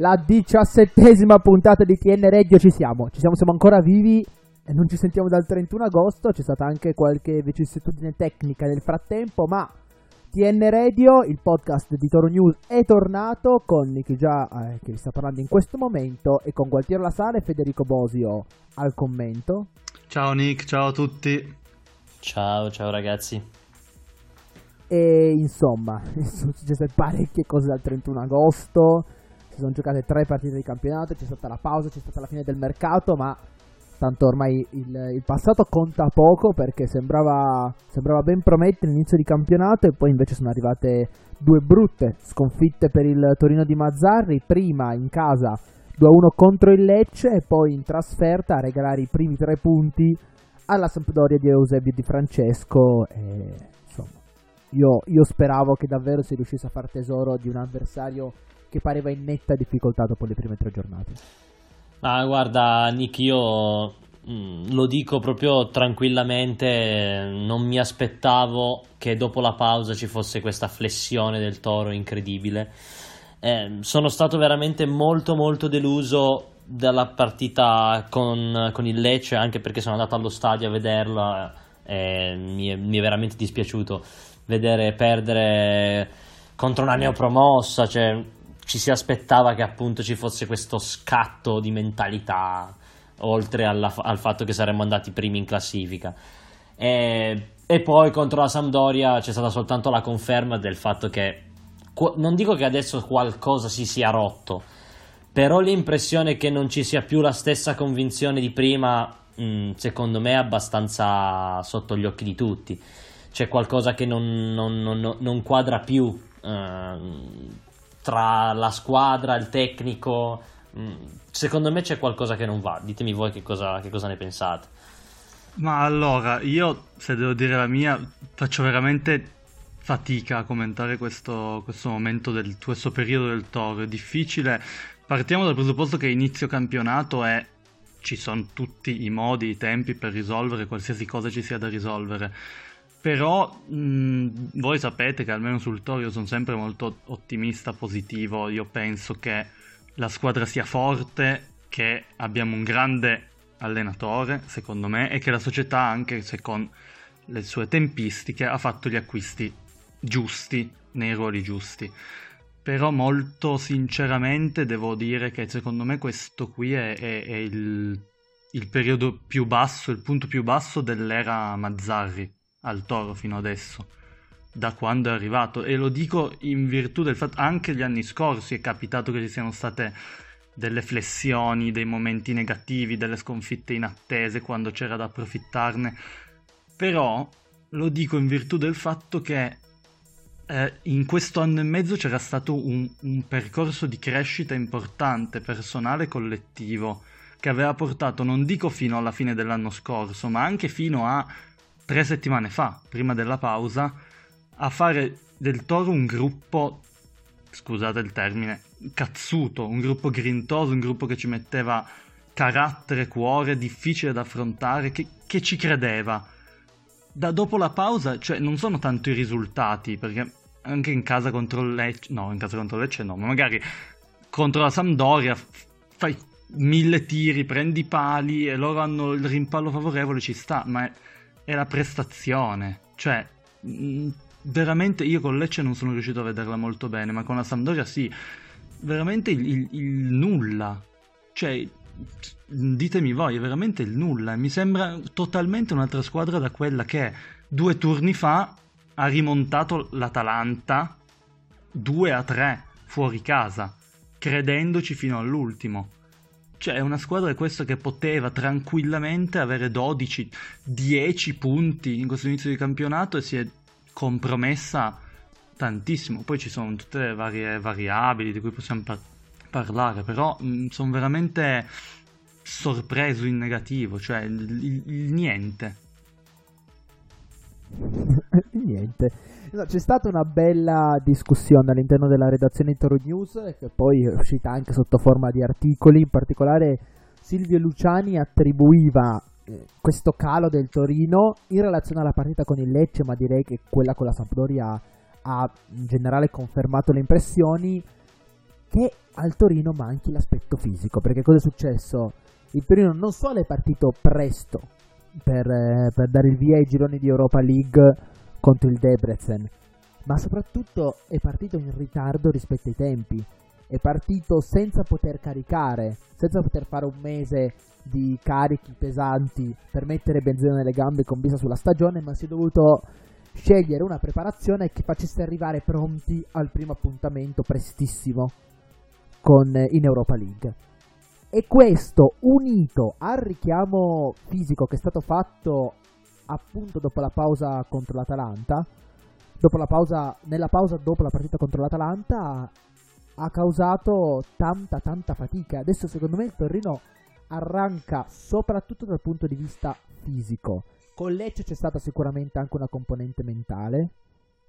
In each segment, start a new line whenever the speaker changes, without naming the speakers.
La diciassettesima puntata di TN Radio ci siamo, ci siamo, siamo ancora vivi e non ci sentiamo dal 31 agosto, c'è stata anche qualche vicissitudine tecnica nel frattempo, ma TN Radio, il podcast di Toro News, è tornato con Nicky Già eh, che vi sta parlando in questo momento e con Gualtiero La Sala e Federico Bosio al commento.
Ciao Nick, ciao a tutti.
Ciao, ciao ragazzi.
E insomma, sono successe parecchie cose dal 31 agosto si sono giocate tre partite di campionato, c'è stata la pausa, c'è stata la fine del mercato, ma tanto ormai il, il passato conta poco perché sembrava, sembrava ben promettere l'inizio di campionato e poi invece sono arrivate due brutte sconfitte per il Torino di Mazzarri, prima in casa 2-1 contro il Lecce e poi in trasferta a regalare i primi tre punti alla Sampdoria di Eusebio Di Francesco e insomma io, io speravo che davvero si riuscisse a far tesoro di un avversario che pareva in netta difficoltà dopo le prime tre giornate.
Ma guarda, Nick, io mm, lo dico proprio tranquillamente, non mi aspettavo che dopo la pausa ci fosse questa flessione del toro incredibile. Eh, sono stato veramente molto molto deluso dalla partita con, con, il Lecce, anche perché sono andato allo stadio a vederla e mi è, mi è veramente dispiaciuto vedere perdere contro una neopromossa, cioè ci si aspettava che appunto ci fosse questo scatto di mentalità, oltre alla, al fatto che saremmo andati primi in classifica. E, e, poi contro la Sampdoria c'è stata soltanto la conferma del fatto che, non dico che adesso qualcosa si sia rotto, però l'impressione che non ci sia più la stessa convinzione di prima, mh, secondo me è abbastanza sotto gli occhi di tutti. C'è qualcosa che non, non, non, non quadra più. Uh, tra la squadra, il tecnico. Mm, secondo me c'è qualcosa che non va. Ditemi voi che cosa, che cosa ne pensate.
Ma allora, io se devo dire la mia, faccio veramente fatica a commentare questo, questo momento del questo periodo del Toro. È difficile. Partiamo dal presupposto che inizio campionato e ci sono tutti i modi, i tempi per risolvere qualsiasi cosa ci sia da risolvere. Però mh, voi sapete che almeno sul Torio sono sempre molto ottimista, positivo. Io penso che la squadra sia forte, che abbiamo un grande allenatore, secondo me, e che la società, anche se con le sue tempistiche, ha fatto gli acquisti giusti, nei ruoli giusti. Però molto sinceramente devo dire che secondo me questo qui è, è, è il, il periodo più basso, il punto più basso dell'era Mazzarri al Toro fino adesso, da quando è arrivato. E lo dico in virtù del fatto anche gli anni scorsi è capitato che ci siano state delle flessioni, dei momenti negativi, delle sconfitte inattese quando c'era da approfittarne. Però lo dico in virtù del fatto che eh, in questo anno e mezzo c'era stato un, un percorso di crescita importante, personale e collettivo, che aveva portato, non dico fino alla fine dell'anno scorso, ma anche fino a tre settimane fa, prima della pausa, a fare del Toro un gruppo, scusate il termine, cazzuto, un gruppo grintoso, un gruppo che ci metteva carattere, cuore, difficile da affrontare, che, che ci credeva. Da dopo la pausa, cioè non sono tanto i risultati, perché anche in casa contro Lecce, no, in casa contro Lecce no, ma magari contro la Sampdoria fai mille tiri, prendi pali e loro hanno il rimpallo favorevole, ci sta, ma è è la prestazione. Cioè, mh, mm, veramente io con Lecce non sono riuscito a vederla molto bene, ma con la Sampdoria sì. Veramente il, il, il nulla. Cioè, ditemi voi, è veramente il nulla. Mi sembra totalmente un'altra squadra da quella che due turni fa ha rimontato l'Atalanta 2 a 3 fuori casa, credendoci fino all'ultimo. Cioè è una squadra questa che poteva tranquillamente avere 12, 10 punti in questo inizio di campionato e si è compromessa tantissimo. Poi ci sono tutte le varie variabili di cui possiamo par- parlare, però sono veramente sorpreso in negativo, cioè il, il, il niente.
niente. No, c'è stata una bella discussione all'interno della redazione di Toro News, che poi è uscita anche sotto forma di articoli, in particolare Silvio Luciani attribuiva eh, questo calo del Torino in relazione alla partita con il Lecce, ma direi che quella con la Sampdoria ha in generale confermato le impressioni che al Torino manchi l'aspetto fisico, perché cosa è successo? Il Torino non solo è partito presto per, eh, per dare il via ai gironi di Europa League contro il Debrecen, ma soprattutto è partito in ritardo rispetto ai tempi. È partito senza poter caricare, senza poter fare un mese di carichi pesanti per mettere benzina nelle gambe con vista sulla stagione, ma si è dovuto scegliere una preparazione che facesse arrivare pronti al primo appuntamento prestissimo con, in Europa League. E questo unito al richiamo fisico che è stato fatto appunto dopo la pausa contro l'Atalanta, dopo la pausa, nella pausa dopo la partita contro l'Atalanta, ha causato tanta tanta fatica. Adesso secondo me il Torino arranca soprattutto dal punto di vista fisico. Con Lecce c'è stata sicuramente anche una componente mentale,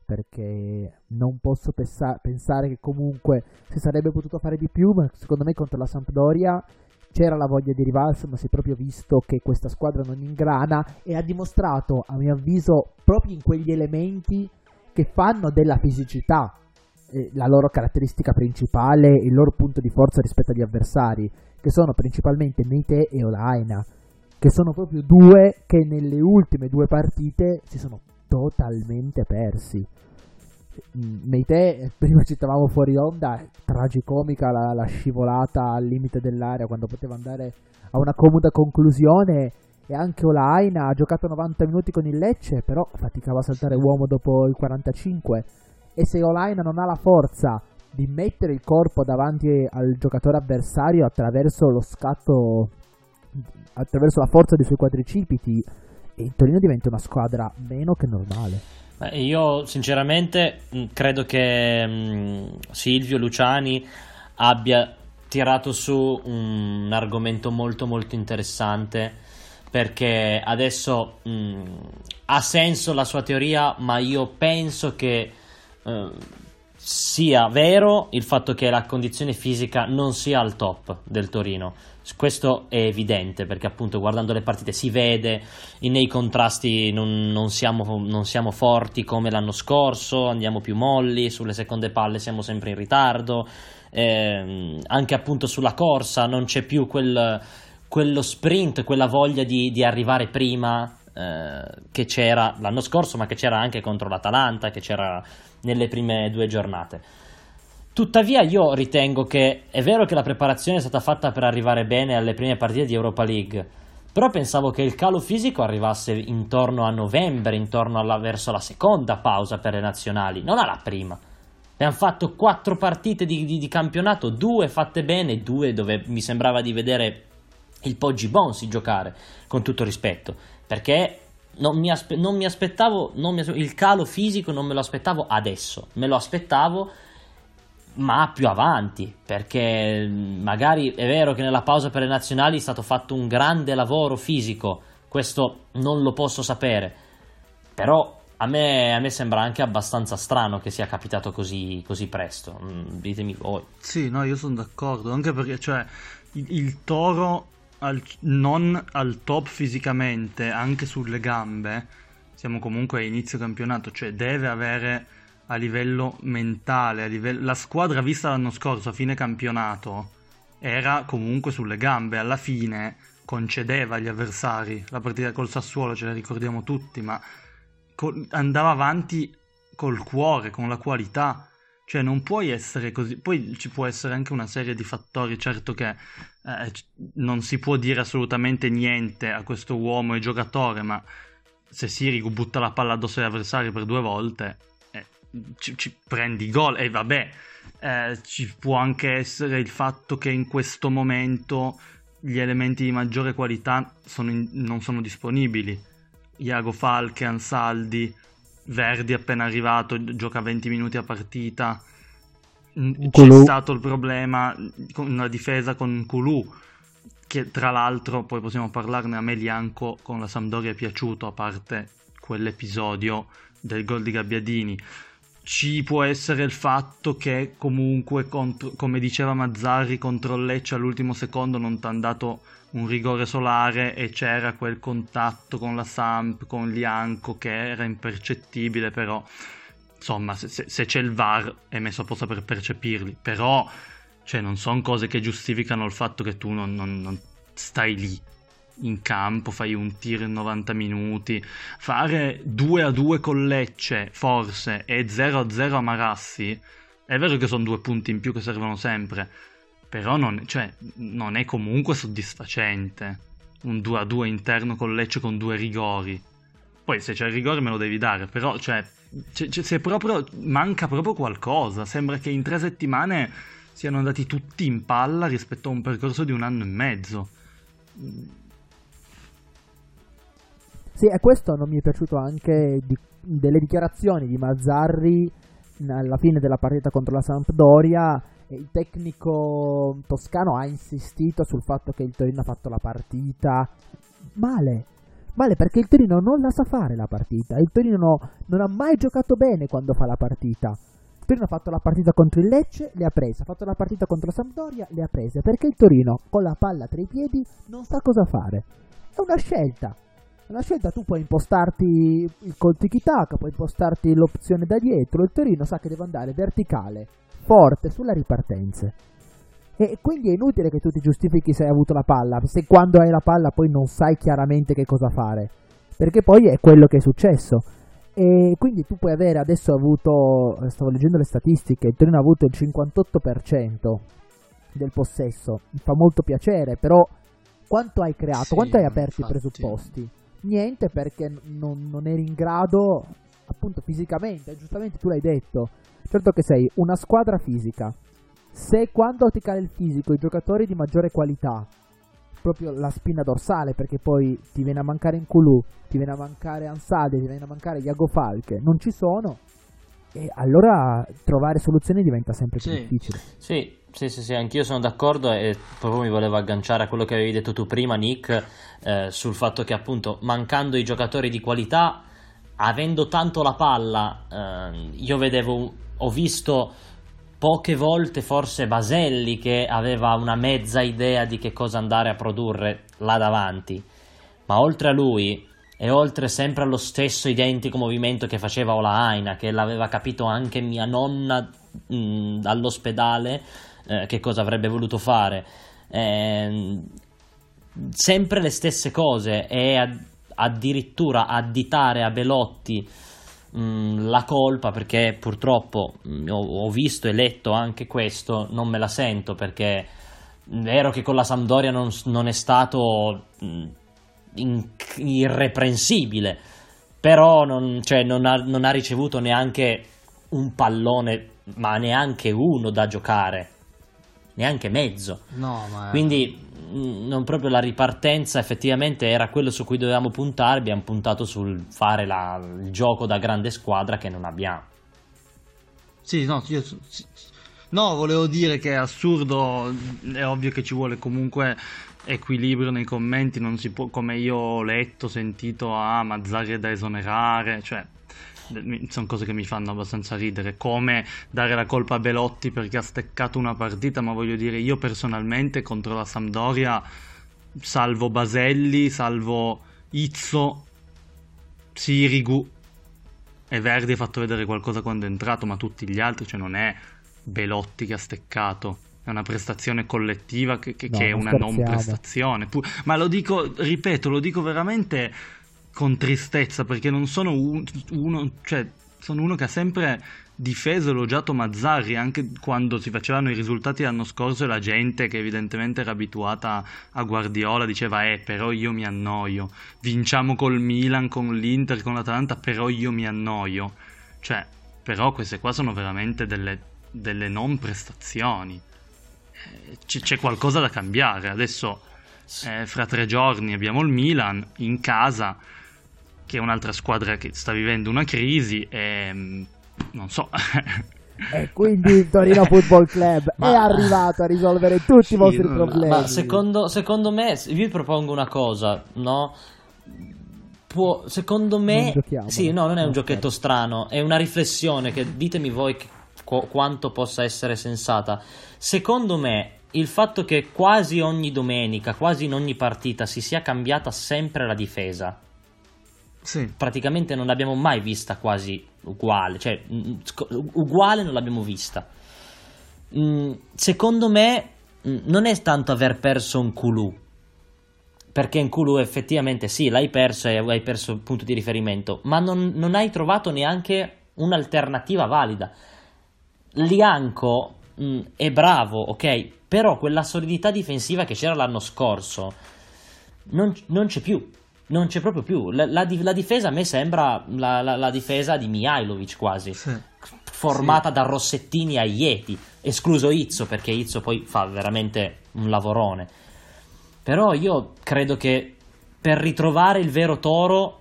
perché non posso pensa- pensare che comunque si sarebbe potuto fare di più, ma secondo me contro la Sampdoria c'era la voglia di rivalso, ma si è proprio visto che questa squadra non ingrana e ha dimostrato, a mio avviso, proprio in quegli elementi che fanno della fisicità eh, la loro caratteristica principale, il loro punto di forza rispetto agli avversari, che sono principalmente Meite e Olaina, che sono proprio due che nelle ultime due partite si sono totalmente persi. Meite, prima citavamo fuori onda, tragicomica la, la scivolata al limite dell'area quando poteva andare a una comoda conclusione e anche Olaina ha giocato 90 minuti con il Lecce, però faticava a saltare uomo dopo il 45 e se Olaina non ha la forza di mettere il corpo davanti al giocatore avversario attraverso lo scatto attraverso la forza dei suoi quadricipiti il Torino diventa una squadra meno che normale.
Io sinceramente credo che mh, Silvio Luciani abbia tirato su un argomento molto molto interessante perché adesso mh, ha senso la sua teoria ma io penso che uh, sia vero il fatto che la condizione fisica non sia al top del Torino. Questo è evidente perché appunto guardando le partite si vede nei contrasti non, non, siamo, non, siamo, forti come l'anno scorso, andiamo più molli, sulle seconde palle siamo sempre in ritardo, eh, anche appunto sulla corsa non c'è più quel, quello sprint, quella voglia di, di arrivare prima eh, che c'era l'anno scorso ma che c'era anche contro l'Atalanta, che c'era nelle prime due giornate. Tuttavia io ritengo che è vero che la preparazione è stata fatta per arrivare bene alle prime partite di Europa League, però pensavo che il calo fisico arrivasse intorno a novembre, intorno alla, verso la seconda pausa per le nazionali, non alla prima. Abbiamo fatto quattro partite di, di, di campionato, due fatte bene, due dove mi sembrava di vedere il Poggi Bonsi giocare, con tutto rispetto, perché non mi, aspe- non mi aspettavo, non mi aspettavo, il calo fisico non me lo aspettavo adesso, me lo aspettavo ma più avanti, perché magari è vero che nella pausa per le nazionali è stato fatto un grande lavoro fisico, questo non lo posso sapere, però a me, a me sembra anche abbastanza strano che sia capitato così, così presto, mm, ditemi voi.
Sì, no, io sono d'accordo, anche perché cioè, il, il toro al, non al top fisicamente, anche sulle gambe, siamo comunque a inizio campionato, cioè deve avere a livello mentale, a livello... la squadra vista l'anno scorso a fine campionato era comunque sulle gambe, alla fine concedeva agli avversari, la partita col Sassuolo ce la ricordiamo tutti, ma andava avanti col cuore, con la qualità, cioè non puoi essere così, poi ci può essere anche una serie di fattori, certo che eh, non si può dire assolutamente niente a questo uomo e giocatore, ma se Sirigu butta la palla addosso agli avversari per due volte ci, ci prendi gol e vabbè, eh, ci può anche essere il fatto che in questo momento gli elementi di maggiore qualità sono in- non sono disponibili. Iago Falche, Ansaldi, Verdi appena arrivato, gioca 20 minuti a partita. C'è
Kulu.
stato il problema con la difesa con Kulu, che tra l'altro, poi possiamo parlarne, a me Lianco con la Sampdoria è piaciuto, a parte quell'episodio del gol di Gabbiadini. Ci può essere il fatto che comunque, contro- come diceva Mazzarri, contro Lecce all'ultimo secondo non ti hanno dato un rigore solare e c'era quel contatto con la Samp, con Lianco che era impercettibile, però insomma se, se- se c'è il VAR è messo apposta per percepirli, però cioè, non sono cose che giustificano il fatto che tu non, non- non stai lì in campo, fai un tiro in 90 minuti, fare 2 a 2 con Lecce forse e 0 a 0 a Marassi, è vero che sono due punti in più che servono sempre, però non, cioè, non è comunque soddisfacente un 2 a 2 interno con Lecce con due rigori. Poi se c'è il rigore me lo devi dare, però cioè, c'è- c'è- se proprio manca proprio qualcosa, sembra che in tre settimane siano andati tutti in palla rispetto a un percorso di un anno e mezzo.
Sì, e questo non mi è piaciuto anche di- delle dichiarazioni di Mazzarri alla fine della partita contro la Sampdoria. Il tecnico toscano ha insistito sul fatto che il Torino ha fatto la partita male. Male perché il Torino non la sa fare la partita. Il Torino non ha mai giocato bene quando fa la partita. Il Torino ha fatto la partita contro il Lecce, le ha prese. Ha fatto la partita contro la Sampdoria, le ha prese. Perché il Torino con la palla tra i piedi non sa cosa fare. È una scelta. Una scelta, tu puoi impostarti il col tiki-taka, puoi impostarti l'opzione da dietro. Il Torino sa che deve andare verticale, forte sulla ripartenza. E quindi è inutile che tu ti giustifichi se hai avuto la palla, se quando hai la palla poi non sai chiaramente che cosa fare. Perché poi è quello che è successo. E quindi tu puoi avere adesso avuto, stavo leggendo le statistiche, il Torino ha avuto il 58% del possesso. Mi fa molto piacere, però quanto hai creato?
Sì,
quanto hai aperto
infatti.
i presupposti? Niente perché non, non eri in grado, appunto fisicamente, giustamente tu l'hai detto. Certo che sei una squadra fisica. Se quando ti cala il fisico i giocatori di maggiore qualità, proprio la spina dorsale, perché poi ti viene a mancare in Kulu, ti viene a mancare Ansade, ti viene a mancare Iago Falche, non ci sono, e allora trovare soluzioni diventa sempre più
Sì.
difficile.
Sì, sì, sì, sì, anch'io sono d'accordo e proprio mi volevo agganciare a quello che avevi detto tu prima, Nick, eh, sul fatto che appunto mancando i giocatori di qualità, avendo tanto la palla, eh, io vedevo, ho visto poche volte forse Baselli che aveva una mezza idea di che cosa andare a produrre là davanti, ma oltre a lui e oltre sempre allo stesso identico movimento che faceva Olaina, che l'aveva capito anche mia nonna mh, all'ospedale, eh, che cosa avrebbe voluto fare. Ehm, sempre le stesse cose e ad- addirittura additare a Belotti mh, la colpa perché purtroppo mh, ho, ho visto e letto anche questo, non me la sento perché è vero che con la Sampdoria non, non è stato mh, in- irreprensibile, però non, cioè, non ha, non ha ricevuto neanche un pallone, ma neanche uno da giocare, neanche mezzo.
No, ma
Quindi mh, non proprio la ripartenza effettivamente era quello su cui dovevamo puntare, abbiamo puntato sul fare la- il gioco da grande squadra che non abbiamo.
Sì, no, io- no, volevo dire che è assurdo, è ovvio che ci vuole comunque equilibrio nei commenti, non si può, come io ho letto, sentito, ah, Mazzarri è da esonerare, cioè, sono cose che mi fanno abbastanza ridere, come dare la colpa a Belotti perché ha steccato una partita, ma voglio dire, io personalmente contro la Sampdoria, salvo Baselli, salvo Izzo, Sirigu, e Verdi ha fatto vedere qualcosa quando è entrato, ma tutti gli altri, cioè non è Belotti che ha steccato, è una prestazione collettiva che, che-
No,
che è una non prestazione. Ma lo dico, ripeto, lo dico veramente con tristezza perché non sono un- uno, cioè sono uno che ha sempre difeso e elogiato Mazzarri anche quando si facevano i risultati l'anno scorso e la gente che evidentemente era abituata a Guardiola diceva eh però io mi annoio vinciamo col Milan con l'Inter con l'Atalanta però io mi annoio. Cioè però queste qua sono veramente delle, delle non prestazioni. Eh, c- c'è qualcosa da cambiare. Adesso Eh, fra tre giorni abbiamo il Milan in casa, che è un'altra squadra che sta vivendo una crisi e mm, non so.
E quindi il Torino Football Club
Ma-
è arrivato a risolvere tutti
Sì,
i vostri problemi.
Ma secondo, secondo me, vi propongo una cosa, no? Può, secondo me, sì, no, non è un giochetto strano, è una riflessione che ditemi voi che- qu- quanto possa essere sensata. Secondo me, il fatto che quasi ogni domenica, quasi in ogni partita si sia cambiata sempre la difesa,
sì,
praticamente non l'abbiamo mai vista quasi uguale, cioè mm, sc- uguale non l'abbiamo vista. Mm, secondo me mm, non è tanto aver perso un Kulu, perché in Kulu effettivamente sì, l'hai perso e hai perso il punto di riferimento, ma non, non hai trovato neanche un'alternativa valida. Lianco mm, è bravo, ok, però quella solidità difensiva che c'era l'anno scorso non, non c'è più. Non c'è proprio più. La, la la difesa a me sembra la, la- la difesa di Mihailovic quasi.
sì.
Formata da Rossettini a Ieti, escluso Izzo perché Izzo poi fa veramente un lavorone. Però io credo che per ritrovare il vero Toro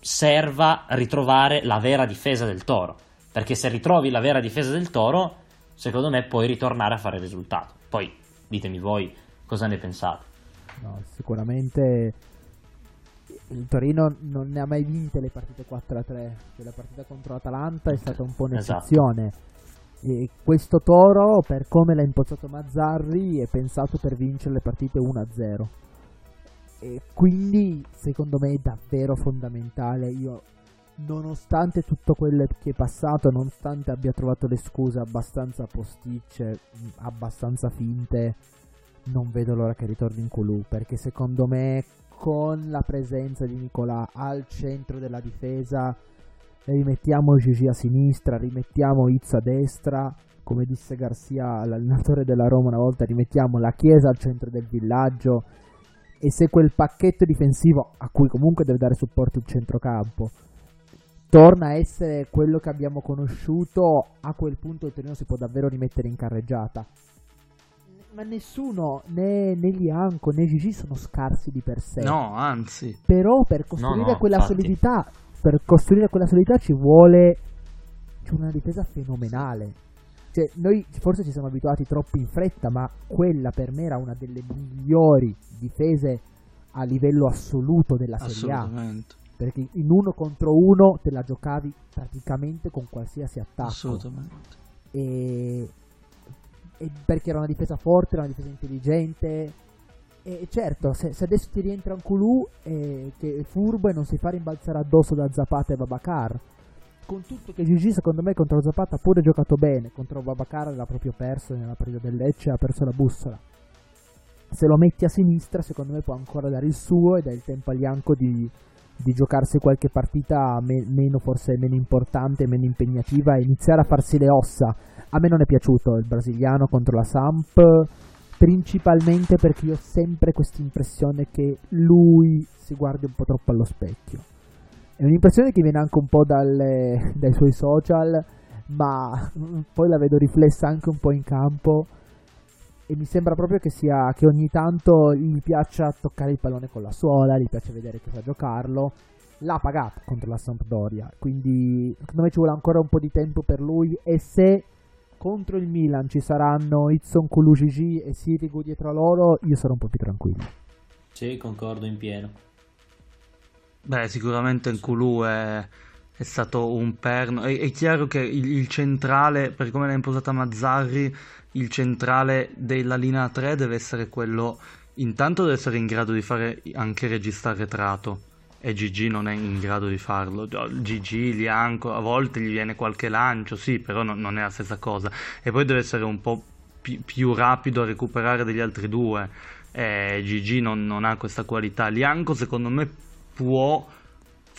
serva ritrovare la vera difesa del Toro. Perché se ritrovi la vera difesa del Toro, secondo me puoi ritornare a fare il risultato. Poi ditemi voi cosa ne pensate.
No, sicuramente il Torino non ne ha mai vinte le partite 4-3, cioè la partita contro l'Atalanta è stata un po'
Esatto.
un'eccezione. E questo Toro, per come l'ha impostato Mazzarri, è pensato per vincere le partite 1-0. E quindi, secondo me, è davvero fondamentale. Io, nonostante tutto quello che è passato, nonostante abbia trovato le scuse abbastanza posticce, abbastanza finte, non vedo l'ora che ritorni in Kulu perché secondo me con la presenza di Nicolà al centro della difesa. Rimettiamo Gigi a sinistra, rimettiamo Izzo a destra, come disse Garzia l'allenatore della Roma una volta, rimettiamo la Chiesa al centro del villaggio. E se quel pacchetto difensivo a cui comunque deve dare supporto il centrocampo torna a essere quello che abbiamo conosciuto, a quel punto il Torino si può davvero rimettere in carreggiata ma nessuno, né, né Lianco né Gigi sono scarsi di per sé.
No, anzi.
Però per costruire
no,
quella
infatti.
solidità, per costruire quella solidità ci vuole, una difesa fenomenale. Cioè, noi forse ci siamo abituati troppo in fretta, ma quella per me era una delle migliori difese a livello assoluto della Serie A.
Assolutamente.
Perché in uno contro uno te la giocavi praticamente con qualsiasi attacco
Assolutamente.
e perché era una difesa forte, era una difesa intelligente. E certo, se, se adesso ti rientra un Kulu eh, che è furbo e non si fa rimbalzare addosso da Zapata e Babacar. Con tutto che Gigi secondo me contro Zapata ha pure giocato bene, contro Babacar l'ha proprio perso nella partita del Lecce, ha perso la bussola. Se lo metti a sinistra secondo me può ancora dare il suo ed è il tempo a Lianco di, di giocarsi qualche partita me- meno forse meno importante, meno impegnativa e iniziare a farsi le ossa. A me non è piaciuto il brasiliano contro la Samp, principalmente perché io ho sempre questa impressione che lui si guardi un po' troppo allo specchio. È un'impressione che viene anche un po' dalle- dai suoi social, ma mm, poi la vedo riflessa anche un po' in campo e mi sembra proprio che sia che ogni tanto gli piaccia toccare il pallone con la suola, gli piace vedere che sa giocarlo. L'ha pagato contro la Sampdoria, quindi secondo me ci vuole ancora un po' di tempo per lui e se contro il Milan ci saranno Itson Kulugigi e Sirigu dietro a loro, io sarò un po' più tranquillo.
Sì, concordo in pieno.
Beh, sicuramente il Kulu è, è stato un perno. È, è chiaro che il, il centrale, per come l'ha imposata Mazzarri, il centrale della linea 3 deve essere quello. Intanto deve essere in grado di fare anche regista arretrato. E Gigi non è in grado di farlo. Gigi, Lianco, a volte gli viene qualche lancio, sì, però no- non è la stessa cosa. E poi deve essere un po' pi- più rapido a recuperare degli altri due. Eh, Gigi non, non ha questa qualità. Lianco, secondo me, può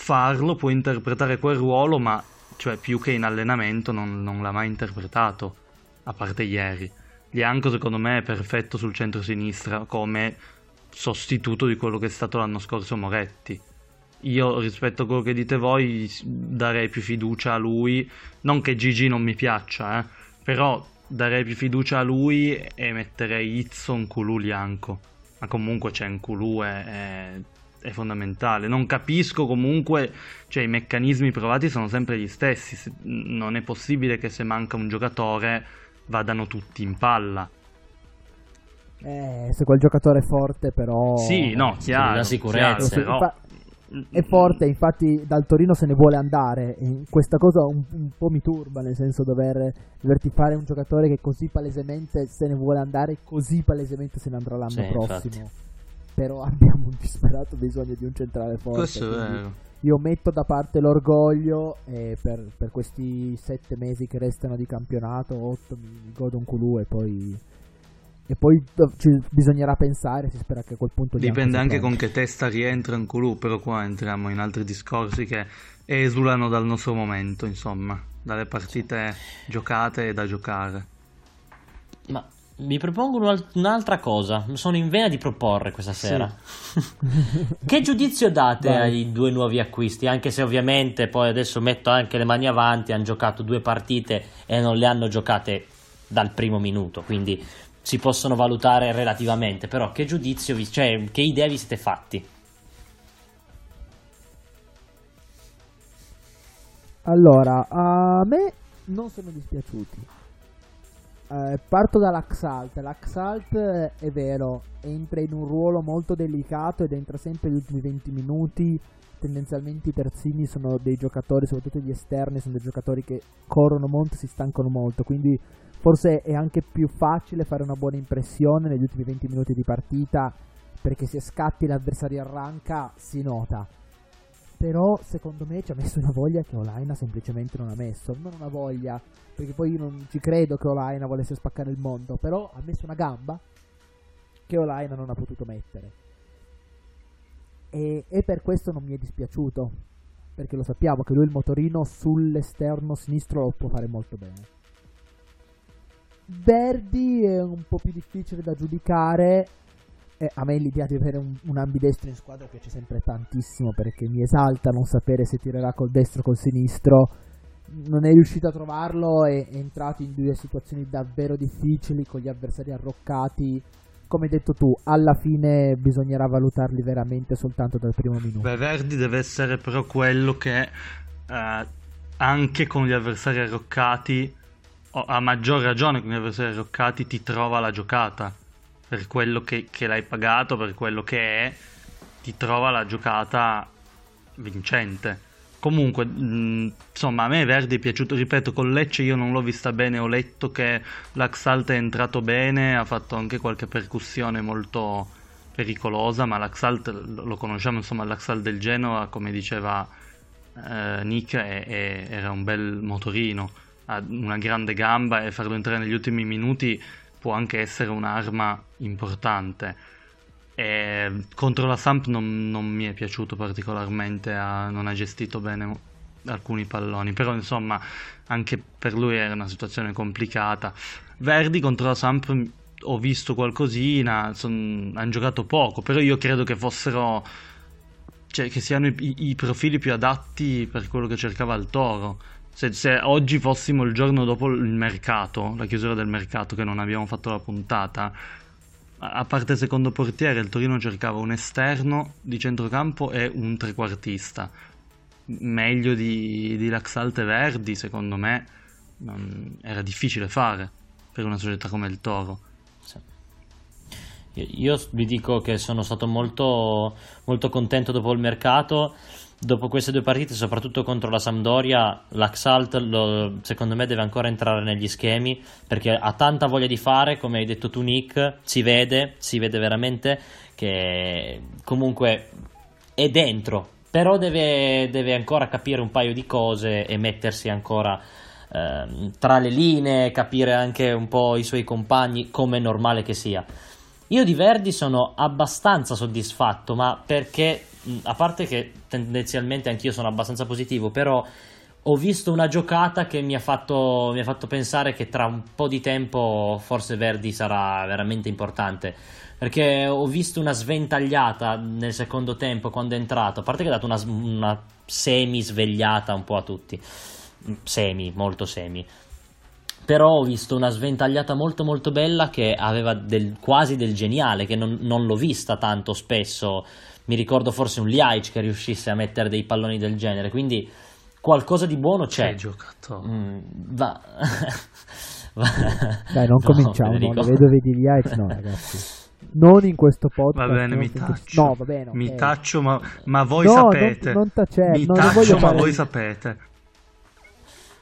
farlo, può interpretare quel ruolo, ma cioè, più che in allenamento non, non l'ha mai interpretato, a parte ieri. Lianco, secondo me, è perfetto sul centro-sinistra come sostituto di quello che è stato l'anno scorso Moretti. Io rispetto a quello che dite voi darei più fiducia a lui, non che Gigi non mi piaccia, eh, però darei più fiducia a lui e metterei Izzon Kulu Lianco. ma comunque c'è Nkulu è, è, è fondamentale. Non capisco comunque, cioè i meccanismi provati sono sempre gli stessi, non è possibile che se manca un giocatore vadano tutti in palla.
Eh, se quel giocatore è forte però...
Sì, no, chiaro.
La sicurezza.
Chiaro, però
è forte, infatti dal Torino se ne vuole andare. E questa cosa un, un, po' mi turba, nel senso dover, doverti fare un giocatore che così palesemente se ne vuole andare, così palesemente se ne andrà l'anno sì, prossimo. Infatti. Però abbiamo un disperato bisogno di un centrale forte.
Questo è vero.
Io metto da parte l'orgoglio e per, per, questi sette mesi che restano di campionato, otto mi godo un culo e poi e poi ci bisognerà pensare, si spera che a quel punto...
Dipende anche con che testa rientra in Kulu, però qua entriamo in altri discorsi che esulano dal nostro momento, insomma, dalle partite giocate e da giocare.
Ma mi propongo un'altra cosa, sono in vena di proporre questa sera. Sì. che giudizio date Vai. ai due nuovi acquisti? Anche se ovviamente poi adesso metto anche le mani avanti, hanno giocato due partite e non le hanno giocate dal primo minuto, quindi si possono valutare relativamente, però che giudizio, vi, cioè che idea vi siete fatti?
Allora, a me non sono dispiaciuti. Eh, parto dall'Axalt. L'Axalt è vero, entra in un ruolo molto delicato ed entra sempre gli ultimi 20 minuti. Tendenzialmente i terzini sono dei giocatori, soprattutto gli esterni, sono dei giocatori che corrono molto e si stancano molto. Quindi Forse è anche più facile fare una buona impressione negli ultimi 20 minuti di partita perché se scatti l'avversario arranca si nota. Però secondo me ci ha messo una voglia che Olaina semplicemente non ha messo. Non una voglia, perché poi io non ci credo che Olaina volesse spaccare il mondo, però ha messo una gamba che Olaina non ha potuto mettere. E, e per questo non mi è dispiaciuto, perché lo sappiamo che lui il motorino sull'esterno sinistro lo può fare molto bene. Verdi è un po' più difficile da giudicare. Eh, a me l'idea di avere un, un, ambidestro in squadra piace sempre tantissimo perché mi esalta non sapere se tirerà col destro o col sinistro. Non è riuscito a trovarlo, è, entrato in due situazioni davvero difficili con gli avversari arroccati. Come hai detto tu, alla fine bisognerà valutarli veramente soltanto dal primo minuto.
Beh, Verdi deve essere però quello che eh, anche con gli avversari arroccati a maggior ragione con gli avversari arroccati ti trova la giocata per quello che, che, l'hai pagato, per quello che è, ti trova la giocata vincente. Comunque, mh, insomma, a me Verdi è piaciuto, ripeto, con Lecce io non l'ho vista bene, ho letto che l'Axalt è entrato bene, ha fatto anche qualche percussione molto pericolosa, ma l'Axalt lo conosciamo, insomma, l'Axalt del Genoa, come diceva eh, Nick, è, è, era un bel motorino ha una grande gamba e farlo entrare negli ultimi minuti può anche essere un'arma importante. E contro la Samp non, non, mi è piaciuto particolarmente, ha, non ha gestito bene alcuni palloni, però insomma anche per lui era una situazione complicata. Verdi contro la Samp ho visto qualcosina, hanno giocato poco, però io credo che fossero, cioè che siano i, i profili più adatti per quello che cercava il Toro se, se, oggi fossimo il giorno dopo il mercato, la chiusura del mercato, che non abbiamo fatto la puntata, a parte secondo portiere, il Torino cercava un esterno di centrocampo e un trequartista. Meglio di, di Laxalte Verdi, secondo me, non, era difficile fare per una società come il Toro.
Io vi dico che sono stato molto, molto contento dopo il mercato dopo queste due partite, soprattutto contro la Sampdoria, l'Axalt lo, secondo me deve ancora entrare negli schemi perché ha tanta voglia di fare, come hai detto tu Nick, si vede, si vede veramente che comunque è dentro, però deve, deve ancora capire un paio di cose e mettersi ancora eh, tra le linee, capire anche un po' i suoi compagni, come è normale che sia. Io di Verdi sono abbastanza soddisfatto, ma perché a parte che tendenzialmente anch'io sono abbastanza positivo, però ho visto una giocata che mi ha, fatto, mi ha fatto pensare che tra un po' di tempo forse Verdi sarà veramente importante. Perché ho visto una sventagliata nel secondo tempo quando è entrato. A parte che ha dato una, una semi svegliata un po' a tutti. Semi, molto semi. però ho visto una sventagliata molto molto bella che aveva del, quasi del geniale, che non, non, l'ho vista tanto spesso. Mi ricordo forse un Liaic che riuscisse a mettere dei palloni del genere, quindi qualcosa di buono c'è.
Hai giocato.
Mm, va.
Dai, non no, cominciamo, no, lo vedo vedi Liaic, no ragazzi. Non in questo podcast.
Va bene, mi taccio.
No, va bene. Okay.
Mi taccio, ma, ma voi no, sapete.
Non, non tacere,
mi taccio, ma voi sapete.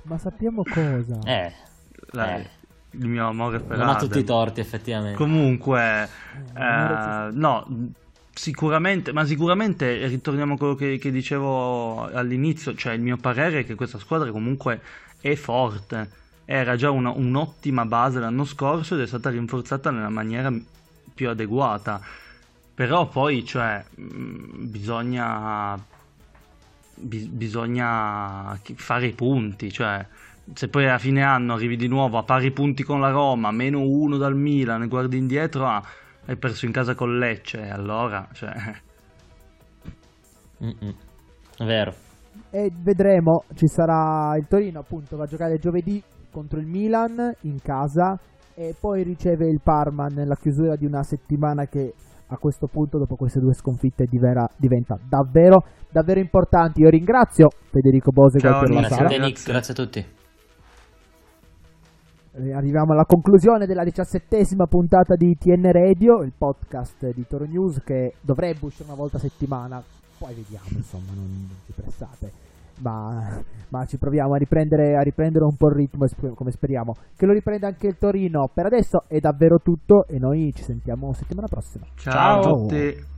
Ma sappiamo cosa.
Eh.
Lei, eh. Il mio amore per
Non ha tutti i torti, effettivamente.
Comunque, eh, eh, no, sicuramente, ma sicuramente ritorniamo a quello che, che, dicevo all'inizio, cioè il mio parere è che questa squadra comunque è forte. Era già una, un'ottima base l'anno scorso ed è stata rinforzata nella maniera più adeguata. Però poi, cioè, mm, bisogna, bisogna fare i punti, cioè se poi a fine anno arrivi di nuovo a pari punti con la Roma, meno uno dal Milan, guardi indietro, ah, hai perso in casa con Lecce, allora, cioè...
Mm-mm. Vero.
E vedremo, ci sarà il Torino appunto, va a giocare giovedì contro il Milan in casa e poi riceve il Parma nella chiusura di una settimana che a questo punto, dopo queste due sconfitte, divera, diventa davvero, davvero importante. Io ringrazio Federico Bose
Ciao,
per la sala. Grazie, grazie a tutti.
Eh, arriviamo alla conclusione della diciassettesima puntata di TN Radio, il podcast di Toro News che dovrebbe uscire una volta a settimana. Poi vediamo, insomma, non, non ci pressate. Ma, ma, ci proviamo a riprendere, a riprendere un po' il ritmo come speriamo. Che lo riprenda anche il Torino. Per adesso è davvero tutto e noi ci sentiamo settimana prossima.
Ciao, Ciao. a tutti.